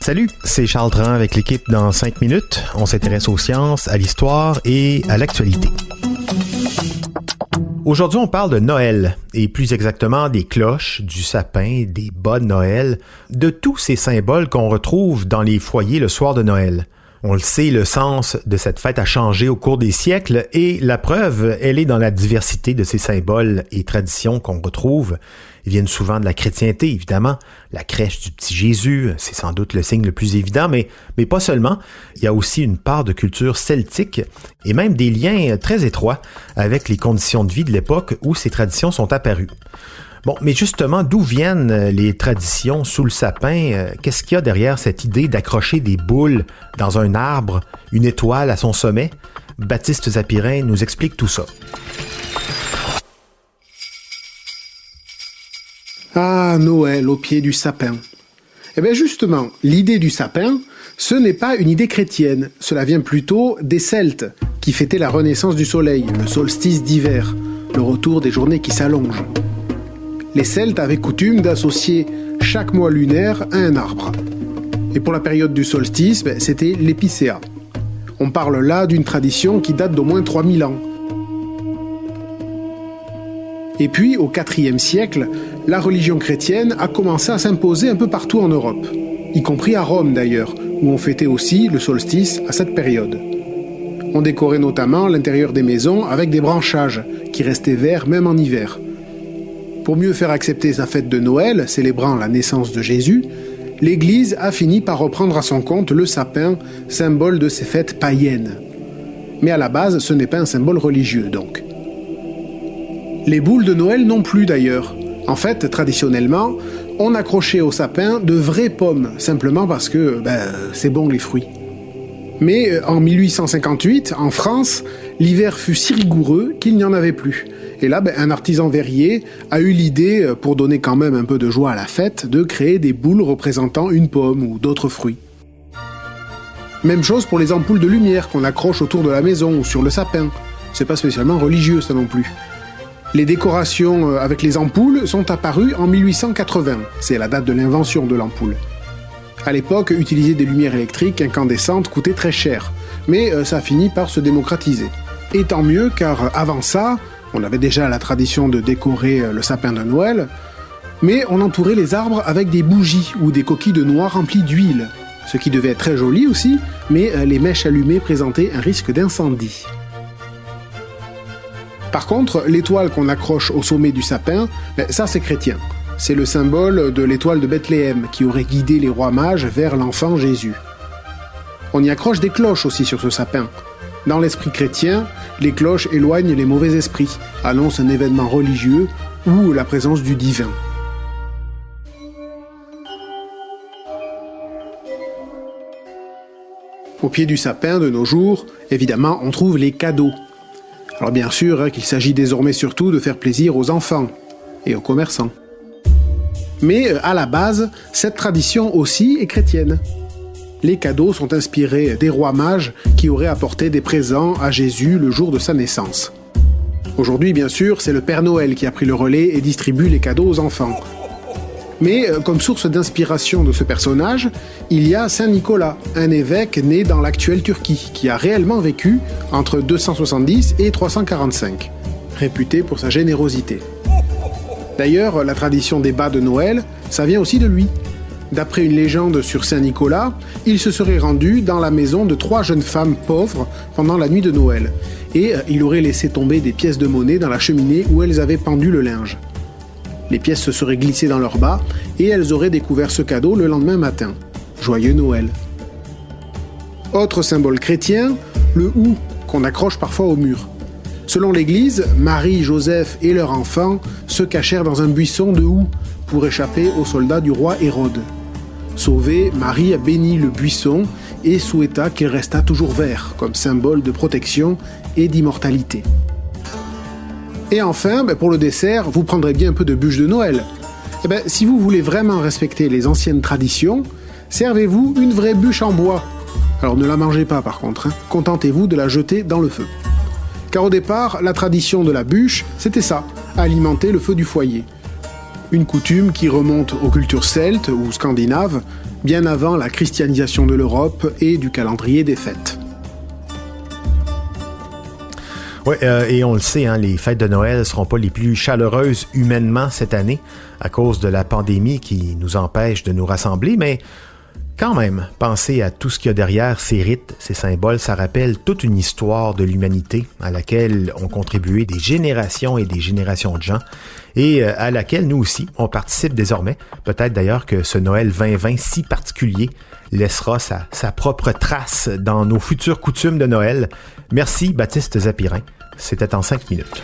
Salut, c'est Charles Dran avec l'équipe dans 5 minutes. On s'intéresse aux sciences, à l'histoire et à l'actualité. Aujourd'hui, on parle de Noël, et plus exactement des cloches, du sapin, des bas de Noël, de tous ces symboles qu'on retrouve dans les foyers le soir de Noël. On le sait, le sens de cette fête a changé au cours des siècles et la preuve, elle est dans la diversité de ces symboles et traditions qu'on retrouve. Ils viennent souvent de la chrétienté, évidemment. La crèche du petit Jésus, c'est sans doute le signe le plus évident, mais, pas seulement. Il y a aussi une part de culture celtique et même des liens très étroits avec les conditions de vie de l'époque où ces traditions sont apparues. Bon, mais justement, d'où viennent euh, les traditions sous le sapin? Euh, qu'est-ce qu'il y a derrière cette idée d'accrocher des boules dans un arbre, une étoile à son sommet? Baptiste Zapirin nous explique tout ça. Ah, Noël au pied du sapin. Eh bien justement, l'idée du sapin, ce n'est pas une idée chrétienne, cela vient plutôt des Celtes, qui fêtaient la renaissance du soleil, le solstice d'hiver, le retour des journées qui s'allongent les Celtes avaient coutume d'associer chaque mois lunaire à un arbre. Et pour la période du solstice, ben, c'était l'épicéa. On parle là d'une tradition qui date d'au moins 3000 ans. Et puis, au IVe siècle, la religion chrétienne a commencé à s'imposer un peu partout en Europe, y compris à Rome d'ailleurs, où on fêtait aussi le solstice à cette période. On décorait notamment l'intérieur des maisons avec des branchages qui restaient verts même en hiver. Pour mieux faire accepter sa fête de Noël, célébrant la naissance de Jésus, l'Église a fini par reprendre à son compte le sapin, symbole de ces fêtes païennes. Mais à la base, ce n'est pas un symbole religieux donc. Les boules de Noël non plus d'ailleurs. En fait, traditionnellement, on accrochait au sapin de vraies pommes, simplement parce que ben, c'est bon les fruits. Mais euh, en 1858, en France, l'hiver fut si rigoureux qu'il n'y en avait plus. Et là, ben, un artisan verrier a eu l'idée, euh, pour donner quand même un peu de joie à la fête, de créer des boules représentant une pomme ou d'autres fruits. Même chose pour les ampoules de lumière qu'on accroche autour de la maison ou sur le sapin. C'est pas spécialement religieux ça non plus. Les décorations euh, avec les ampoules sont apparues en 1880. C'est la date de l'invention de l'ampoule. À l'époque, utiliser des lumières électriques incandescentes coûtait très cher, mais euh, ça a fini par se démocratiser. Et tant mieux car avant ça, on avait déjà la tradition de décorer euh, le sapin de Noël, mais on entourait les arbres avec des bougies ou des coquilles de noix remplies d'huile, ce qui devait être très joli aussi, mais euh, les mèches allumées présentaient un risque d'incendie. Par contre, l'étoile qu'on accroche au sommet du sapin, ben, ça c'est chrétien. C'est le symbole de l'étoile de Bethléem qui aurait guidé les rois mages vers l'enfant Jésus. On y accroche des cloches aussi sur ce sapin, dans l'esprit chrétien, les cloches éloignent les mauvais esprits, annoncent un événement religieux ou la présence du divin. Au pied du sapin de nos jours, évidemment, on trouve les cadeaux. Alors bien sûr hein, qu'il s'agit désormais surtout de faire plaisir aux enfants et aux commerçants. Mais euh, à la base, cette tradition aussi est chrétienne les cadeaux sont inspirés des rois mages qui auraient apporté des présents à Jésus le jour de sa naissance. Aujourd'hui, bien sûr, c'est le Père Noël qui a pris le relais et distribue les cadeaux aux enfants. Mais euh, comme source d'inspiration de ce personnage, il y a Saint Nicolas, un évêque né dans l'actuelle Turquie, qui a réellement vécu entre 270 et 345, réputé pour sa générosité. D'ailleurs, la tradition des bas de Noël, ça vient aussi de lui, D'après une légende sur Saint Nicolas, il se serait rendu dans la maison de trois jeunes femmes pauvres pendant la nuit de Noël, et euh, il aurait laissé tomber des pièces de monnaie dans la cheminée où elles avaient pendu le linge. Les pièces se seraient glissées dans leurs bas, et elles auraient découvert ce cadeau le lendemain matin. Joyeux Noël. Autre symbole chrétien, le hou, qu'on accroche parfois au mur. Selon l'Église, Marie, Joseph et leur enfant se cachèrent dans un buisson de houx pour échapper aux soldats du roi Hérode. Sauvée, Marie a béni le buisson et souhaita qu'il restât toujours vert, comme symbole de protection et d'immortalité. Et enfin, ben, pour le dessert, vous prendrez bien un peu de bûche de Noël. Eh ben, si vous voulez vraiment respecter les anciennes traditions, servez-vous une vraie bûche en bois. Alors ne la mangez pas par contre, hein. contentez-vous de la jeter dans le feu. Car au départ, la tradition de la bûche, c'était ça, alimenter le feu du foyer. Une coutume qui remonte aux cultures celtes ou scandinaves, bien avant la christianisation de l'Europe et du calendrier des fêtes. Oui, euh, et on le sait, hein, les fêtes de Noël ne seront pas les plus chaleureuses humainement cette année à cause de la pandémie qui nous empêche de nous rassembler, mais quand même, penser à tout ce qu'il y a derrière ces rites, ces symboles, ça rappelle toute une histoire de l'humanité à laquelle ont contribué des générations et des générations de gens et euh, à laquelle nous aussi, on participe désormais. Peut-être d'ailleurs que ce Noël 2020 si particulier laissera sa, sa propre trace dans nos futures coutumes de Noël. Merci Baptiste Zapirin. C'était en cinq minutes.